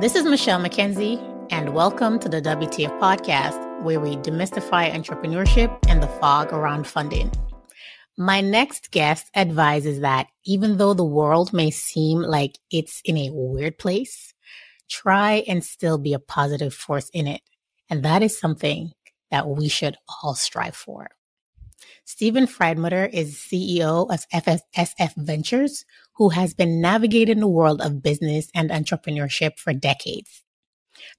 This is Michelle McKenzie, and welcome to the WTF podcast, where we demystify entrepreneurship and the fog around funding. My next guest advises that even though the world may seem like it's in a weird place, try and still be a positive force in it. And that is something that we should all strive for. Steven Freidmutter is CEO of FSF Ventures, who has been navigating the world of business and entrepreneurship for decades.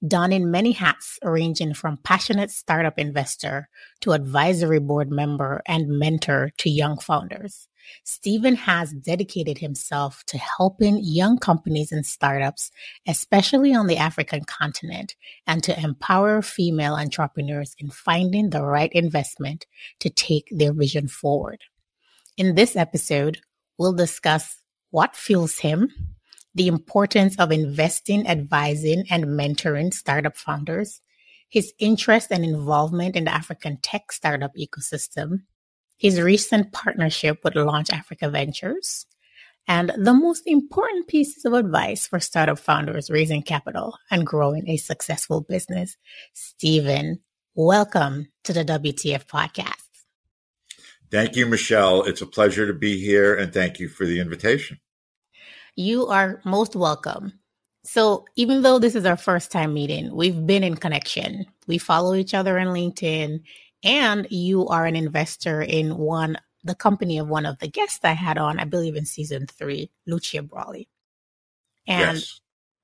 Donning many hats ranging from passionate startup investor to advisory board member and mentor to young founders. Steven has dedicated himself to helping young companies and startups, especially on the African continent, and to empower female entrepreneurs in finding the right investment to take their vision forward. In this episode, we'll discuss what fuels him, the importance of investing, advising, and mentoring startup founders, his interest and involvement in the African tech startup ecosystem, his recent partnership with Launch Africa Ventures, and the most important pieces of advice for startup founders raising capital and growing a successful business. Steven, welcome to the WTF podcast. Thank you, Michelle. It's a pleasure to be here and thank you for the invitation. You are most welcome. So, even though this is our first time meeting, we've been in connection. We follow each other on LinkedIn and you are an investor in one the company of one of the guests I had on, I believe in season three, Lucia Brawley. And yes.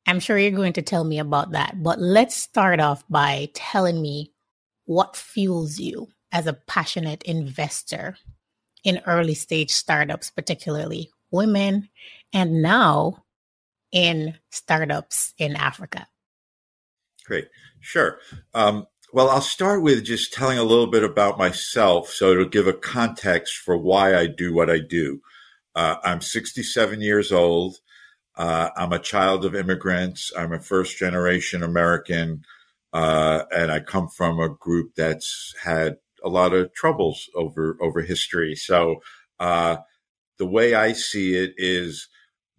I'm sure you're going to tell me about that. But let's start off by telling me what fuels you as a passionate investor in early stage startups, particularly women, and now in startups in Africa. Great. Sure. Um, well, I'll start with just telling a little bit about myself so it'll give a context for why I do what I do. Uh, I'm 67 years old. Uh, I'm a child of immigrants. I'm a first generation American. Uh, and I come from a group that's had a lot of troubles over, over history. So, uh, the way I see it is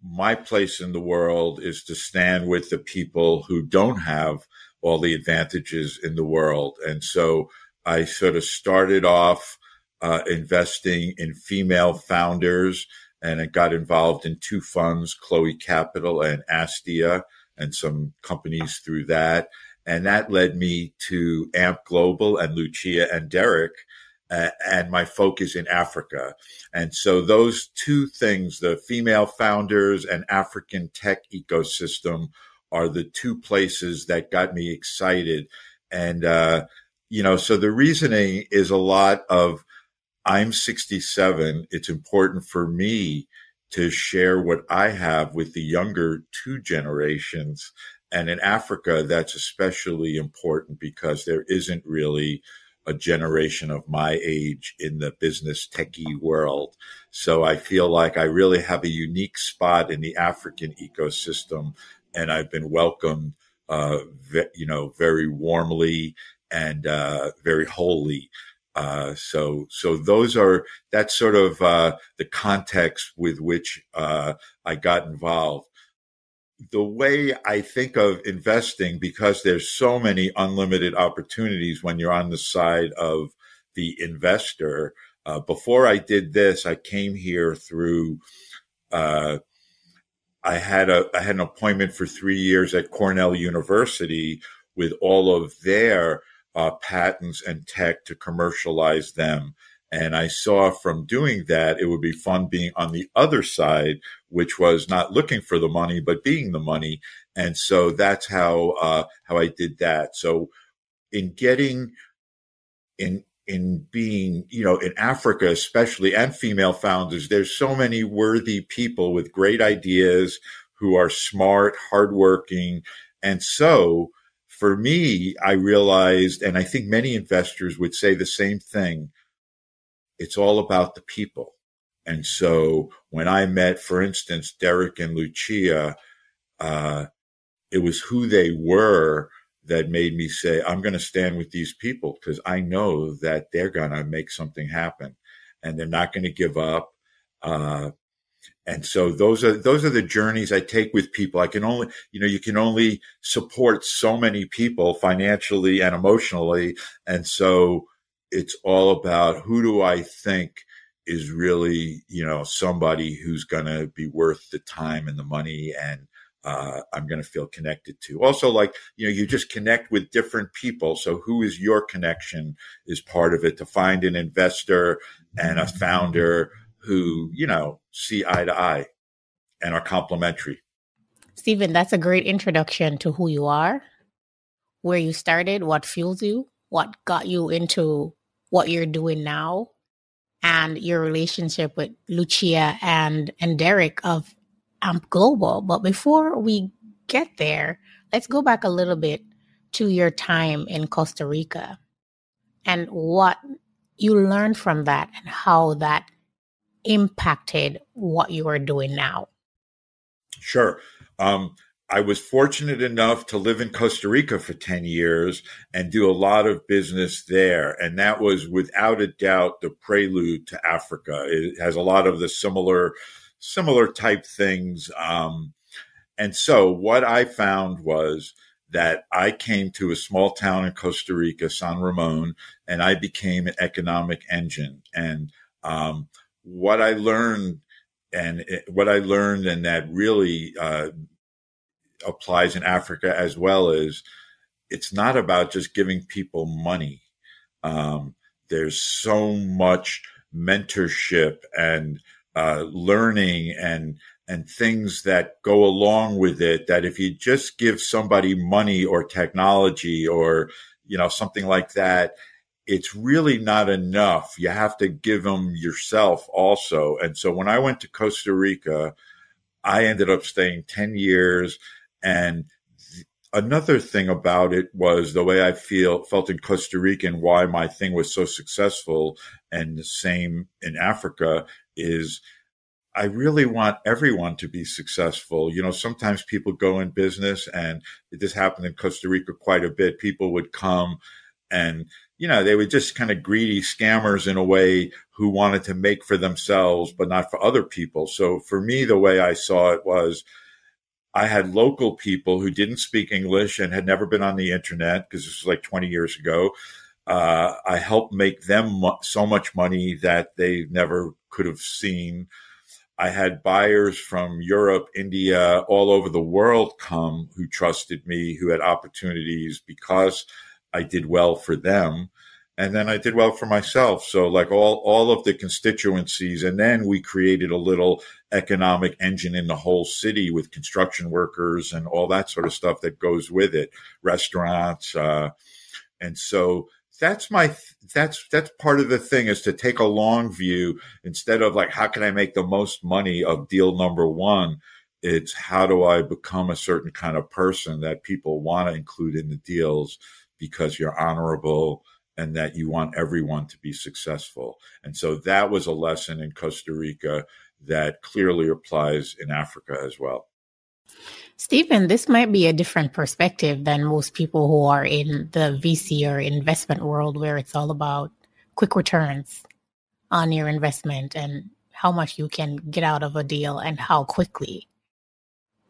my place in the world is to stand with the people who don't have all the advantages in the world. And so I sort of started off uh, investing in female founders and I got involved in two funds, Chloe Capital and Astia, and some companies through that. And that led me to AMP Global and Lucia and Derek, uh, and my focus in Africa. And so those two things, the female founders and African tech ecosystem, are the two places that got me excited. And, uh, you know, so the reasoning is a lot of I'm 67. It's important for me to share what I have with the younger two generations. And in Africa, that's especially important because there isn't really a generation of my age in the business techie world. So I feel like I really have a unique spot in the African ecosystem and I've been welcomed, uh, ve- you know, very warmly and uh, very wholly. Uh, so, so those are that's sort of uh, the context with which uh, I got involved. The way I think of investing, because there's so many unlimited opportunities when you're on the side of the investor. Uh, before I did this, I came here through uh, I had a I had an appointment for three years at Cornell University with all of their uh, patents and tech to commercialize them. And I saw from doing that, it would be fun being on the other side, which was not looking for the money, but being the money. And so that's how, uh, how I did that. So in getting in, in being, you know, in Africa, especially and female founders, there's so many worthy people with great ideas who are smart, hardworking. And so for me, I realized, and I think many investors would say the same thing. It's all about the people. And so when I met, for instance, Derek and Lucia, uh, it was who they were that made me say, I'm going to stand with these people because I know that they're going to make something happen and they're not going to give up. Uh, and so those are those are the journeys I take with people. I can only, you know, you can only support so many people financially and emotionally, and so it's all about who do I think is really, you know, somebody who's going to be worth the time and the money and uh, I'm going to feel connected to. Also, like, you know, you just connect with different people. So, who is your connection is part of it to find an investor and a founder who, you know, see eye to eye and are complementary. Steven, that's a great introduction to who you are, where you started, what fuels you, what got you into what you're doing now, and your relationship with Lucia and, and Derek of AMP Global. But before we get there, let's go back a little bit to your time in Costa Rica and what you learned from that and how that impacted what you are doing now? Sure. Um, I was fortunate enough to live in Costa Rica for 10 years and do a lot of business there. And that was without a doubt the prelude to Africa. It has a lot of the similar, similar type things. Um, and so what I found was that I came to a small town in Costa Rica, San Ramon, and I became an economic engine. And um, what I learned and it, what I learned and that really uh, applies in Africa as well is it's not about just giving people money. Um, there's so much mentorship and uh, learning and and things that go along with it that if you just give somebody money or technology or you know something like that it's really not enough. You have to give them yourself also. And so when I went to Costa Rica, I ended up staying 10 years. And another thing about it was the way I feel felt in Costa Rica and why my thing was so successful and the same in Africa is I really want everyone to be successful. You know, sometimes people go in business and this happened in Costa Rica quite a bit. People would come and you know, they were just kind of greedy scammers in a way who wanted to make for themselves, but not for other people. So for me, the way I saw it was I had local people who didn't speak English and had never been on the internet because this was like 20 years ago. Uh, I helped make them so much money that they never could have seen. I had buyers from Europe, India, all over the world come who trusted me, who had opportunities because I did well for them. And then I did well for myself. So like all, all of the constituencies. And then we created a little economic engine in the whole city with construction workers and all that sort of stuff that goes with it, restaurants. Uh, and so that's my that's that's part of the thing is to take a long view instead of like how can i make the most money of deal number one it's how do i become a certain kind of person that people want to include in the deals because you're honorable and that you want everyone to be successful. And so that was a lesson in Costa Rica that clearly applies in Africa as well. Steven, this might be a different perspective than most people who are in the VC or investment world where it's all about quick returns on your investment and how much you can get out of a deal and how quickly.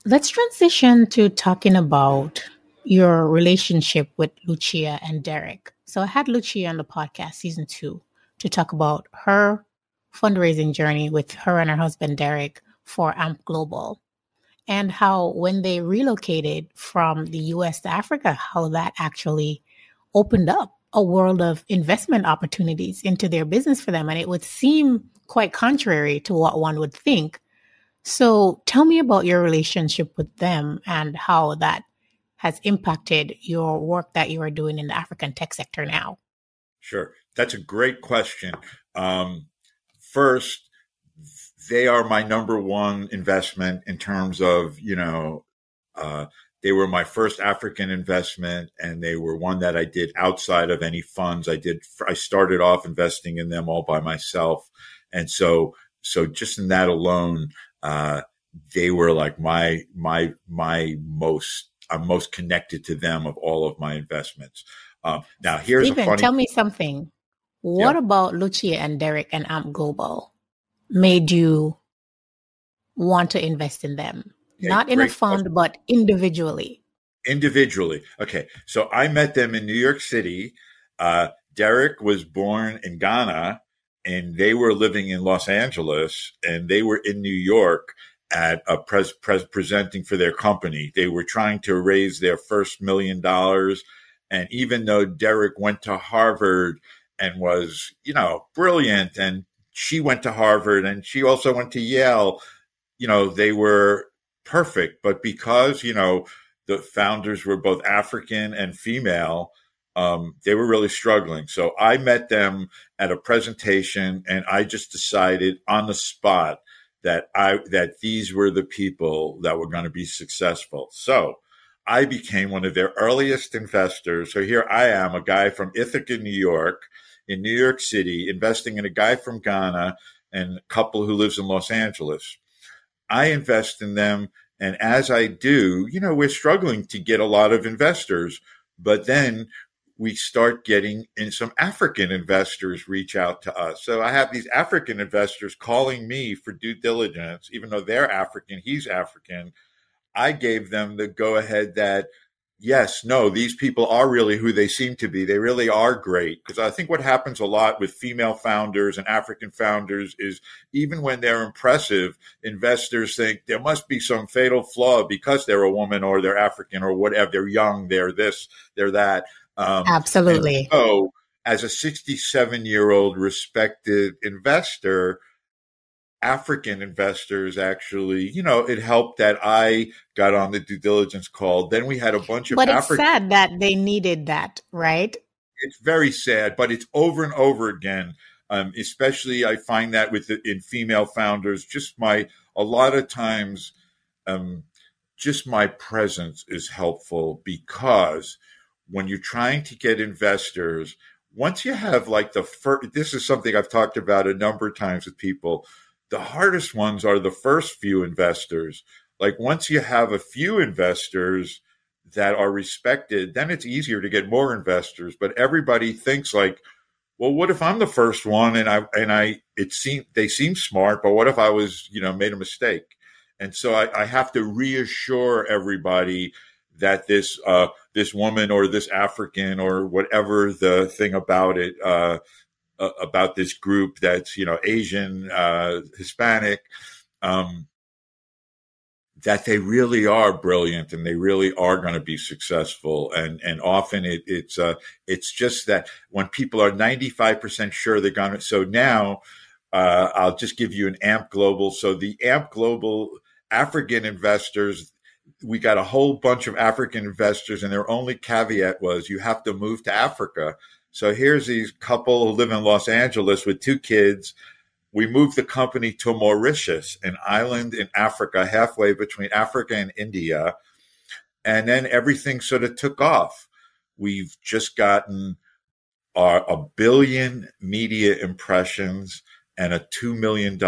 Let's transition to talking about your relationship with Lucia and Derek. So I had Lucia on the podcast, season two, to talk about her fundraising journey with her and her husband Derek for AMP Global and how when they relocated from the US to Africa, how that actually opened up a world of investment opportunities into their business for them. And it would seem quite contrary to what one would think. So tell me about your relationship with them and how that has impacted your work that you are doing in the African tech sector now? Sure. That's a great question. Um, first, they are my number one investment in terms of, you know, uh, they were my first African investment and they were one that I did outside of any funds. I did, I started off investing in them all by myself. And so, so just in that alone, uh, they were like my, my, my most I'm most connected to them of all of my investments. Um, now, here's Steven, a funny. Tell me something. What yeah. about Lucia and Derek and Amp Global made you want to invest in them? Okay, Not in a fund, question. but individually. Individually. Okay. So I met them in New York City. Uh, Derek was born in Ghana and they were living in Los Angeles and they were in New York at a pres, pres presenting for their company. They were trying to raise their first million dollars. And even though Derek went to Harvard and was, you know, brilliant and she went to Harvard and she also went to Yale, you know, they were perfect. But because, you know, the founders were both African and female, um, they were really struggling. So I met them at a presentation and I just decided on the spot that I that these were the people that were going to be successful. So I became one of their earliest investors. So here I am, a guy from Ithaca, New York, in New York City, investing in a guy from Ghana and a couple who lives in Los Angeles. I invest in them. And as I do, you know, we're struggling to get a lot of investors. But then we start getting in some African investors reach out to us. So I have these African investors calling me for due diligence, even though they're African, he's African. I gave them the go ahead that yes, no, these people are really who they seem to be. They really are great. Because I think what happens a lot with female founders and African founders is even when they're impressive, investors think there must be some fatal flaw because they're a woman or they're African or whatever. They're young, they're this, they're that. Um, Absolutely. So, as a 67 year old respected investor, African investors actually, you know, it helped that I got on the due diligence call. Then we had a bunch of But it's sad that they needed that, right? It's very sad, but it's over and over again. Um, especially I find that with the, in female founders, just my a lot of times, um, just my presence is helpful because when you're trying to get investors, once you have like the first, this is something I've talked about a number of times with people. The hardest ones are the first few investors. Like once you have a few investors that are respected, then it's easier to get more investors. But everybody thinks like, well, what if I'm the first one and I and I it seem they seem smart, but what if I was you know made a mistake? And so I, I have to reassure everybody that this uh, this woman or this African or whatever the thing about it uh, uh, about this group that's you know Asian, uh, Hispanic, um, that they really are brilliant and they really are going to be successful. And and often it, it's uh, it's just that when people are ninety five percent sure they're going to. So now uh, I'll just give you an AMP Global. So the AMP Global African investors we got a whole bunch of African investors, and their only caveat was you have to move to Africa. So here's these couple who live in Los Angeles with two kids. We moved the company to Mauritius, an island in Africa, halfway between Africa and India. And then everything sort of took off. We've just gotten our, a billion media impressions and a $2 million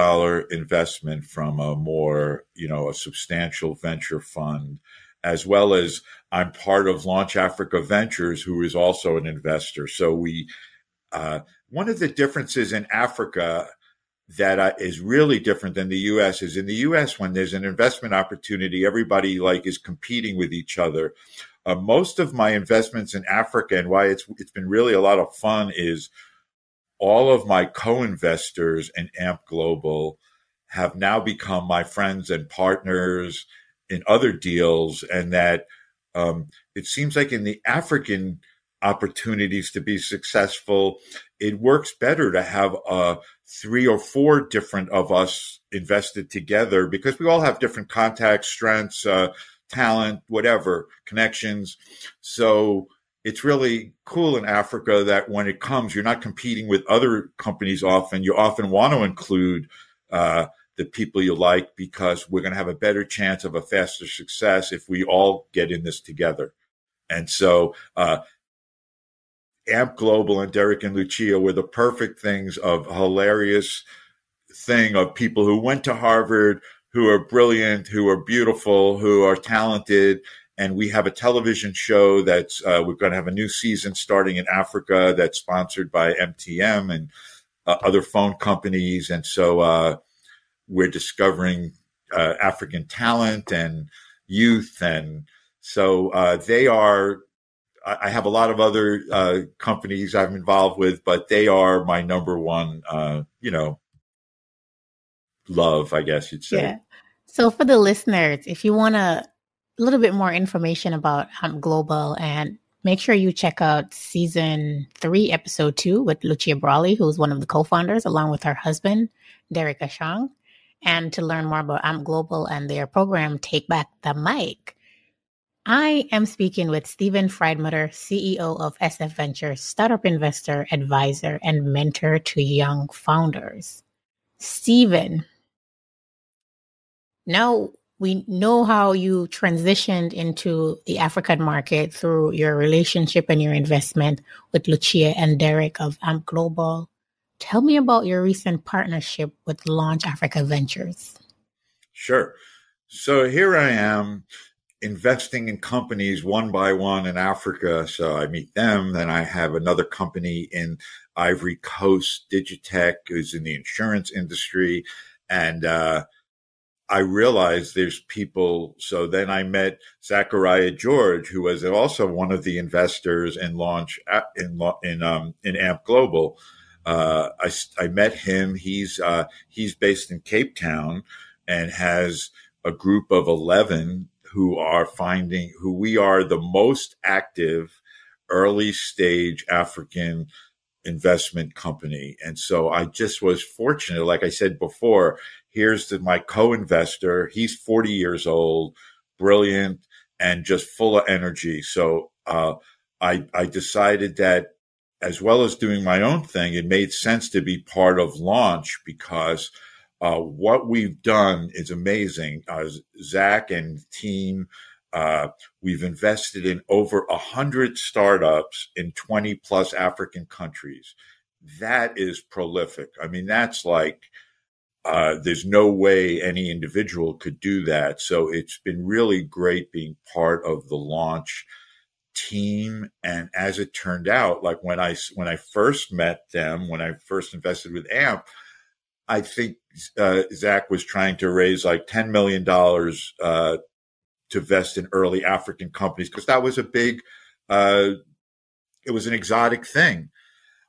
investment from a more, you know, a substantial venture fund, as well as I'm part of Launch Africa Ventures, who is also an investor. So we, uh, one of the differences in Africa that uh, is really different than the U.S. is in the U.S. when there's an investment opportunity, everybody like is competing with each other. Uh, most of my investments in Africa and why it's it's been really a lot of fun is all of my co-investors in AMP Global have now become my friends and partners in other deals, and that um, it seems like in the African opportunities to be successful, it works better to have uh, three or four different of us invested together because we all have different contacts, strengths, uh, talent, whatever, connections. So it's really cool in Africa that when it comes, you're not competing with other companies often. You often want to include uh, the people you like because we're going to have a better chance of a faster success if we all get in this together. And so, uh, AMP Global and Derek and Lucia were the perfect things of hilarious thing of people who went to Harvard, who are brilliant, who are beautiful, who are talented, and we have a television show that's uh, we're going to have a new season starting in Africa that's sponsored by MTN and uh, other phone companies, and so uh, we're discovering uh, African talent and youth. And so uh, they are, I have a lot of other uh, companies I'm involved with, but they are my number one, uh, you know, love, I guess you'd say. Yeah. So for the listeners, if you want a little bit more information about Amp Global and make sure you check out season three, episode two with Lucia Brawley, who's one of the co-founders, along with her husband, Derek Ashong. And to learn more about Amp Global and their program, Take Back the Mic. I am speaking with Steven Freidmutter, CEO of SF Ventures, startup investor, advisor, and mentor to young founders. Steven, now we know how you transitioned into the African market through your relationship and your investment with Lucia and Derek of AMP Global. Tell me about your recent partnership with Launch Africa Ventures. Sure. So here I am investing in companies one by one in Africa. So I meet them. Then I have another company in Ivory Coast, Digitech, who's in the insurance industry. And uh, I realized there's people. So then I met Zachariah George, who was also one of the investors in launch in in um, in Amp Global. Uh, I, I met him. He's uh, he's based in Cape Town and has a group of eleven who are finding who we are the most active early stage African investment company. And so I just was fortunate, like I said before, here's the, my co-investor. He's 40 years old, brilliant, and just full of energy. So uh, I, I decided that as well as doing my own thing, it made sense to be part of launch because uh, what we've done is amazing. Uh, Zach and team, uh, we've invested in over a hundred startups in 20 plus African countries. That is prolific. I mean, that's like uh, there's no way any individual could do that. So it's been really great being part of the launch team. And as it turned out, like when I when I first met them, when I first invested with AMP, I think uh, Zach was trying to raise like ten million dollars uh, to invest in early African companies because that was a big, uh, it was an exotic thing.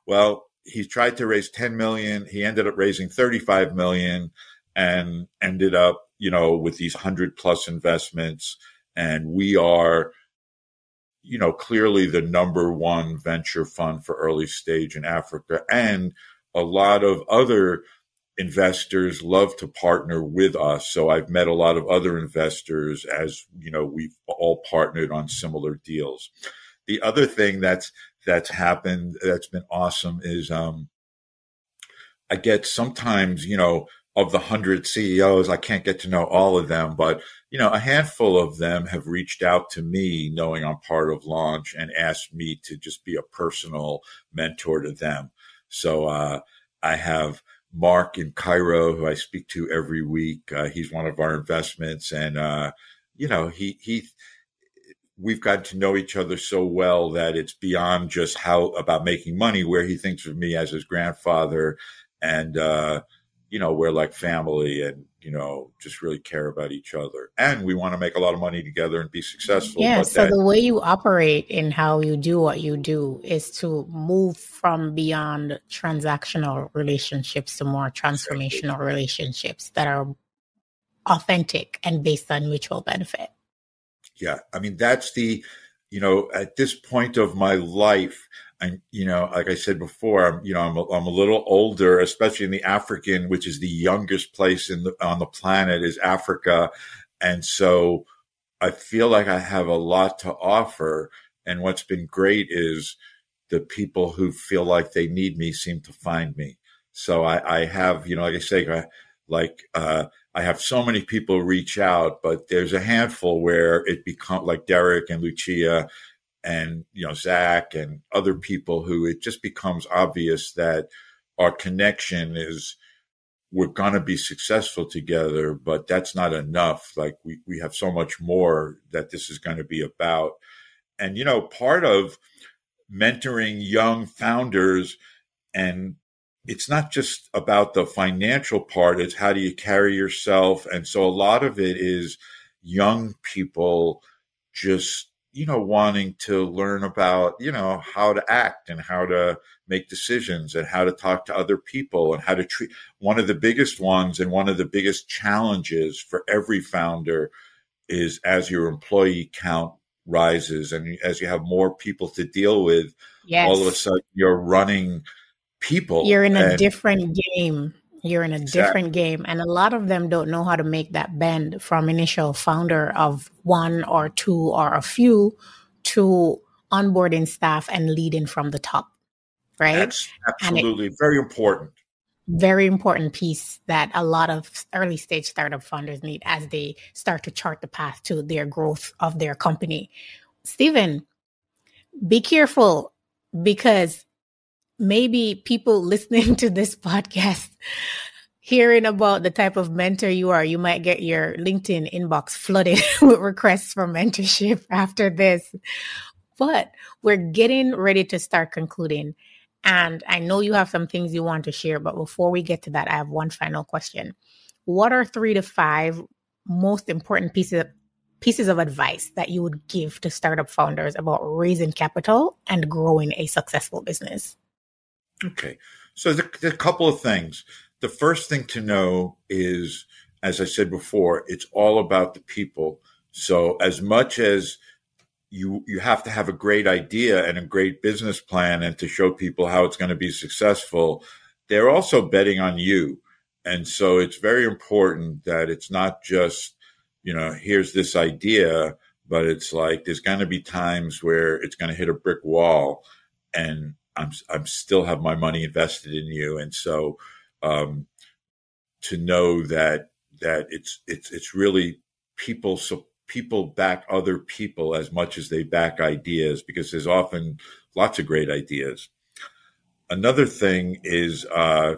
Well, he tried to raise 10 million. He ended up raising 35 million and ended up, you know, with these 100 plus investments. And we are, you know, clearly the number one venture fund for early stage in Africa. And a lot of other investors love to partner with us. So I've met a lot of other investors as, you know, we've all partnered on similar deals. The other thing that's that's happened that's been awesome is um, I get sometimes, you know, of the hundred CEOs, I can't get to know all of them, but you know, a handful of them have reached out to me, knowing I'm part of Launch, and asked me to just be a personal mentor to them. So uh, I have Mark in Cairo, who I speak to every week. Uh, he's one of our investments, and uh, you know, he he we've gotten to know each other so well that it's beyond just how about making money where he thinks of me as his grandfather and uh, you know we're like family and you know just really care about each other and we want to make a lot of money together and be successful yeah so that, the way you operate in how you do what you do is to move from beyond transactional relationships to more transformational relationships that are authentic and based on mutual benefit yeah. I mean, that's the, you know, at this point of my life, and you know, like I said before, I'm, you know, I'm a, I'm a little older, especially in the African, which is the youngest place in the, on the planet is Africa. And so I feel like I have a lot to offer. And what's been great is the people who feel like they need me seem to find me. So I, I have, you know, like I say, I, like, uh, I have so many people reach out, but there's a handful where it become like Derek and Lucia and you know Zach and other people who it just becomes obvious that our connection is we're going to be successful together, but that's not enough. Like we, we have so much more that this is going to be about. And, you know, part of mentoring young founders and it's not just about the financial part, it's how do you carry yourself. And so a lot of it is young people just, you know, wanting to learn about, you know, how to act and how to make decisions and how to talk to other people and how to treat one of the biggest ones and one of the biggest challenges for every founder is as your employee count rises and as you have more people to deal with, yes. all of a sudden you're running people. You're in a different game. You're in a exactly. different game. And a lot of them don't know how to make that bend from initial founder of one or two or a few to onboarding staff and leading from the top. Right? That's absolutely it, very important. Very important piece that a lot of early stage startup founders need as they start to chart the path to their growth of their company. Steven, be careful because maybe people listening to this podcast hearing about the type of mentor you are, you might get your LinkedIn inbox flooded with requests for mentorship after this. But we're getting ready to start concluding. And I know you have some things you want to share, but before we get to that, I have one final question. What are three to five most important pieces of, pieces of advice that you would give to startup founders about raising capital and growing a successful business? Okay. So there's a couple of things. The first thing to know is, as I said before, it's all about the people. So as much as you you have to have a great idea and a great business plan and to show people how it's going to be successful, they're also betting on you. And so it's very important that it's not just, you know, here's this idea, but it's like there's going to be times where it's going to hit a brick wall and I'm I'm still have my money invested in you, and so um, to know that that it's it's it's really people so people back other people as much as they back ideas because there's often lots of great ideas. Another thing is uh,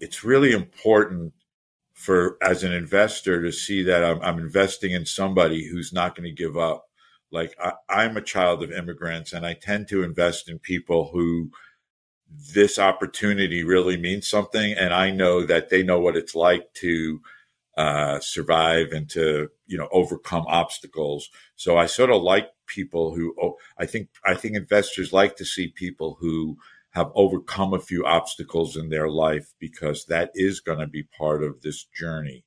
it's really important for as an investor to see that I'm, I'm investing in somebody who's not going to give up like I, am a child of immigrants and I tend to invest in people who this opportunity really means something. And I know that they know what it's like to uh, survive and to, you know, overcome obstacles. So I sort of like people who, oh, I think, I think investors like to see people who have overcome a few obstacles in their life because that is going to be part of this journey.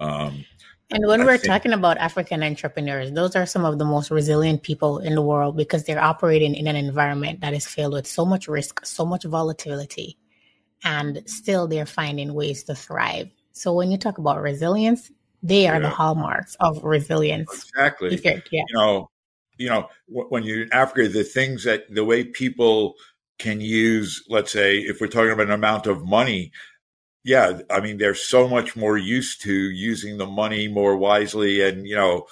Um, and when I we're think, talking about African entrepreneurs, those are some of the most resilient people in the world because they're operating in an environment that is filled with so much risk, so much volatility, and still they're finding ways to thrive. So when you talk about resilience, they are yeah. the hallmarks of resilience. Exactly. Yeah. You know, you know, when you're in Africa, the things that the way people can use, let's say, if we're talking about an amount of money, yeah, I mean, they're so much more used to using the money more wisely and, you know,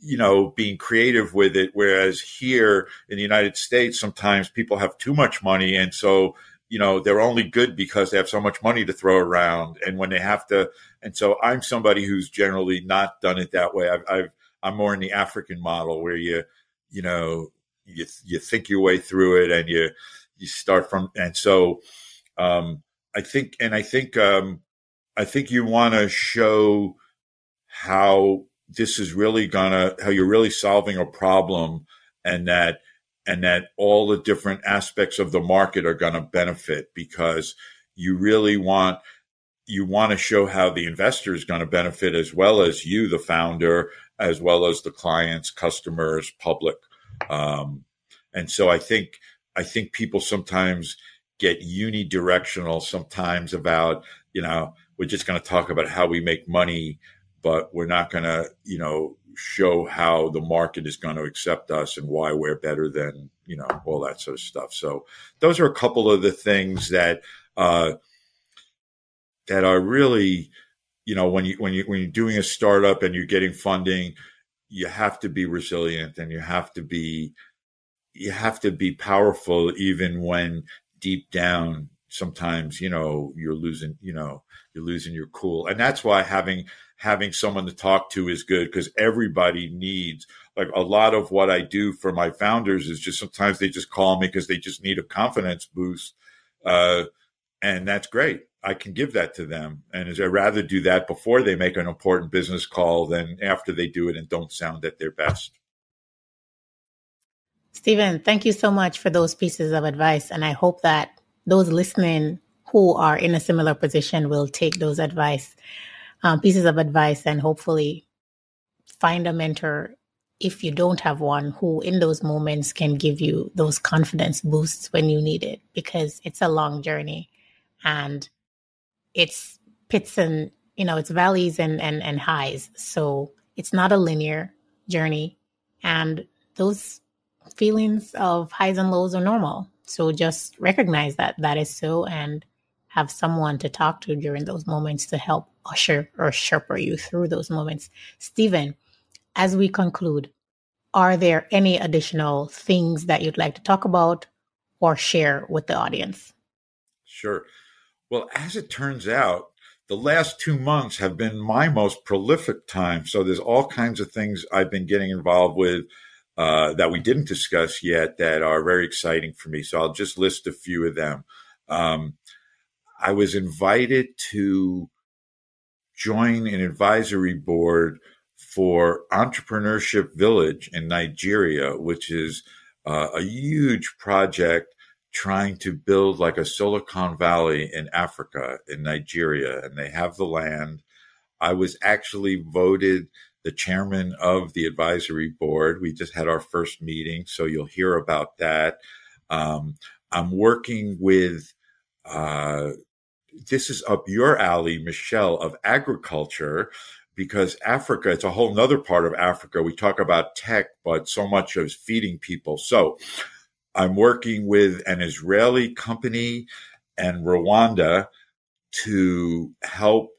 you know, being creative with it. Whereas here in the United States, sometimes people have too much money. And so, you know, they're only good because they have so much money to throw around. And when they have to, and so I'm somebody who's generally not done it that way. I've, I've I'm more in the African model where you, you know, you, you think your way through it and you, you start from, and so, um, I think, and I think, um, I think you want to show how this is really gonna, how you're really solving a problem, and that, and that all the different aspects of the market are to benefit because you really want you want to show how the investor is going to benefit as well as you, the founder, as well as the clients, customers, public. Um, and so I think I think people sometimes get unidirectional sometimes about, you know, we're just going to talk about how we make money, but we're not going to, you know, show how the market is going to accept us and why we're better than, you know, all that sort of stuff. So those are a couple of the things that, uh, that are really, you know, when you, when you, when you're doing a startup and you're getting funding, you have to be resilient and you have to be, you have to be powerful even when deep down sometimes you know you're losing you know you're losing your cool and that's why having having someone to talk to is good because everybody needs like a lot of what i do for my founders is just sometimes they just call me because they just need a confidence boost Uh, and that's great. I can give that to them. And I'd rather do that before they make an important business call than after they do it and don't sound at their best. Steven, thank you so much for those pieces of advice. And I hope that those listening who are in a similar position will take those advice, um, pieces of advice, and hopefully find a mentor if you don't have one who in those moments can give you those confidence boosts when you need it because it's a long journey and it's pits and you know it's valleys and and, and highs so it's not a linear journey and those feelings of highs and lows are normal so just recognize that that is so and have someone to talk to during those moments to help usher or sherper you through those moments. Steven, as we conclude, are there any additional things that you'd like to talk about or share with the audience? Sure. Well, as it turns out, the last two months have been my most prolific time. So there's all kinds of things I've been getting involved with uh, that we didn't discuss yet that are very exciting for me. So I'll just list a few of them. Um, I was invited to join an advisory board for Entrepreneurship Village in Nigeria, which is uh, a huge project trying to build like a Silicon Valley in Africa, in Nigeria, and they have the land. I was actually voted the chairman of the advisory board. We just had our first meeting, so you'll hear about that. Um, I'm working with uh, this is up your alley, Michelle, of agriculture, because Africa, it's a whole nother part of Africa. We talk about tech, but so much of feeding people. So I'm working with an Israeli company and Rwanda to help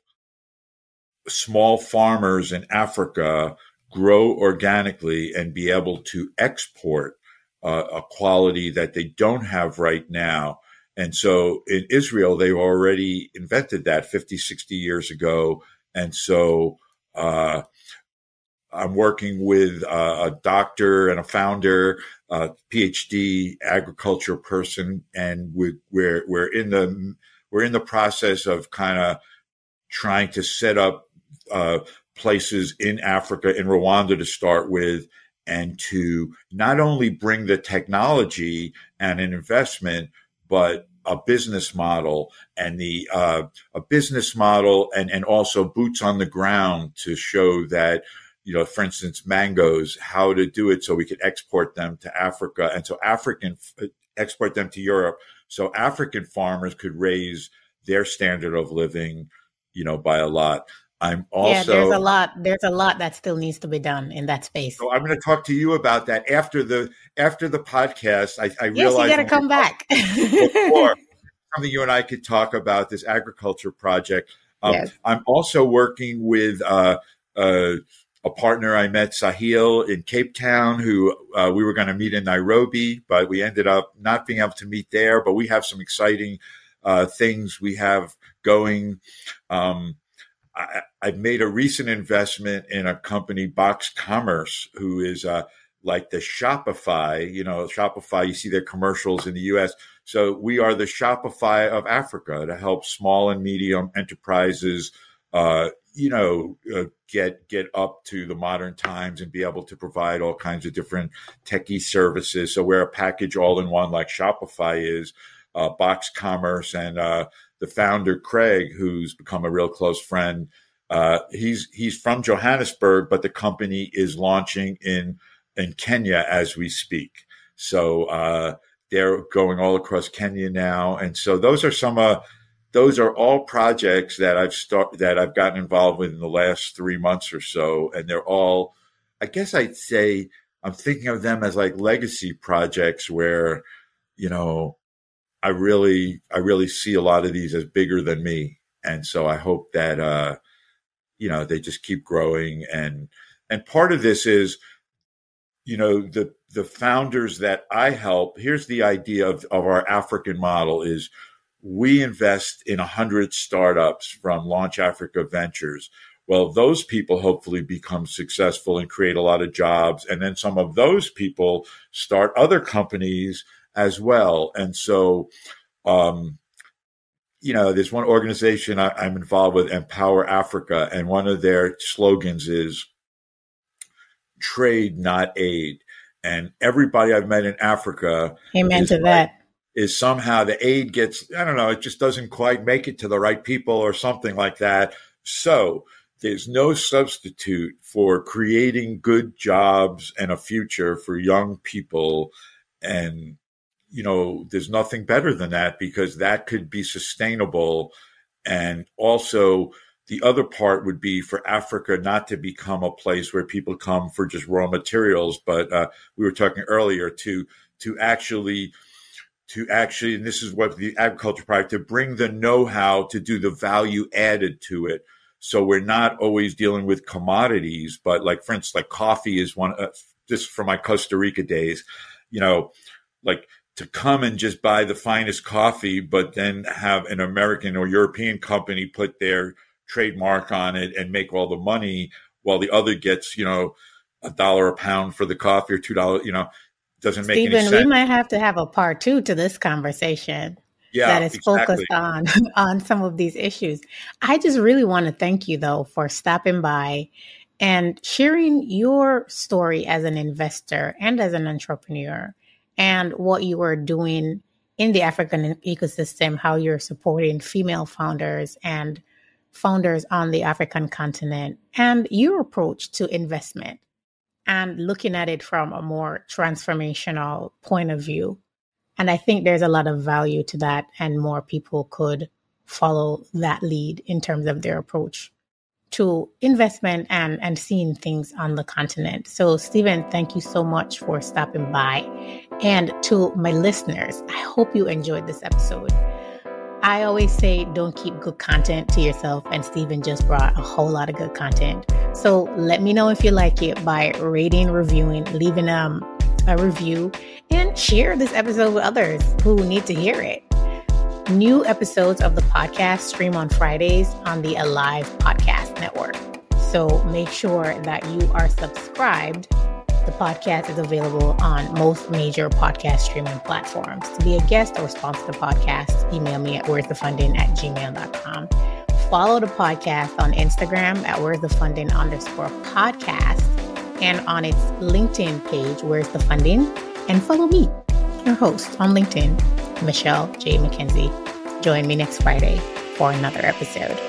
small farmers in Africa grow organically and be able to export uh, a quality that they don't have right now and so in Israel, they've already invented that 50, 60 years ago. And so uh, I'm working with a doctor and a founder, a PhD agriculture person, and we, we're we're in the we're in the process of kind of trying to set up uh, places in Africa, in Rwanda to start with, and to not only bring the technology and an investment, but a business model and the uh, a business model and and also boots on the ground to show that you know for instance mangoes how to do it so we could export them to Africa and so African export them to Europe so African farmers could raise their standard of living you know by a lot I'm also yeah. There's a lot. There's a lot that still needs to be done in that space. So I'm going to talk to you about that after the after the podcast. I, I yes, realize you got to come back. before, something you and I could talk about this agriculture project. Um, yes. I'm also working with uh, uh, a partner I met, Sahil, in Cape Town, who uh, we were going to meet in Nairobi, but we ended up not being able to meet there. But we have some exciting uh, things we have going. Um, I, have made a recent investment in a company, Box Commerce, who is uh, like the Shopify. You know, Shopify. You see their commercials in the U.S. So we are the Shopify of Africa to help small and medium enterprises. Uh, you know, uh, get get up to the modern times and be able to provide all kinds of different techie services. So we're a package all in one, like Shopify is. Uh, Box Commerce and uh, the founder Craig, who's become a real close friend. Uh, he's he's from Johannesburg, but the company is launching in in Kenya as we speak. So uh, they're going all across Kenya now, and so those are some. Those are all projects that I've start that I've gotten involved with in the last three months or so, and they're all. I guess I'd say I'm thinking of them as like legacy projects where, you know, I really, I really see a lot of these as bigger than me. And so I hope that, uh, you know, they just keep growing. And, and part of this is, you know, the, the founders that I help, here's the idea of, of our African model is we invest in a hundred startups from Launch Africa Ventures. Well, those people hopefully become successful and create a lot of jobs. And then some of those people start other companies as well. And so um, you know, there's one organization I, am involved with, Empower Africa, and one of their slogans is trade, not aid. And everybody I've met in Africa, amen to like, that, is somehow the aid gets, I don't know, it just doesn't quite make it to the right people or something like that. So there's no substitute for creating good jobs and a future for young people. And, you know, there's nothing better than that because that could be sustainable. And also, the other part would be for Africa not to become a place where people come for just raw materials, but uh, we were talking earlier to to actually to actually, and this is what the agriculture project to bring the know-how to do the value added to it. So we're not always dealing with commodities, but like for instance, like coffee is one. Uh, just from my Costa Rica days, you know, like to come and just buy the finest coffee, but then have an American or European company put their trademark on it and make all the money while the other gets, you know, a dollar a pound for the coffee or two dollars, you know, doesn't make Steven, any sense. we might have to have a part two to this conversation. Yeah, that is exactly. focused on on some of these issues. I just really want to thank you though for stopping by and sharing your story as an investor and as an entrepreneur and what you are doing in the African ecosystem, how you're supporting female founders and founders on the African continent, and your approach to investment and looking at it from a more transformational point of view. And I think there's a lot of value to that, and more people could follow that lead in terms of their approach to investment and, and seeing things on the continent. So, Steven, thank you so much for stopping by. And to my listeners, I hope you enjoyed this episode. I always say don't keep good content to yourself, and Steven just brought a whole lot of good content. So let me know if you like it by rating, reviewing, leaving um, a review, and share this episode with others who need to hear it. New episodes of the podcast stream on Fridays on the Alive Podcast Network. So make sure that you are subscribed the podcast is available on most major podcast streaming platforms. To be a guest or sponsor the podcast, email me at where'sthefunding at gmail.com. Follow the podcast on Instagram at where's funding underscore podcast and on its LinkedIn page, Where's the Funding? And follow me, your host on LinkedIn, Michelle J. McKenzie. Join me next Friday for another episode.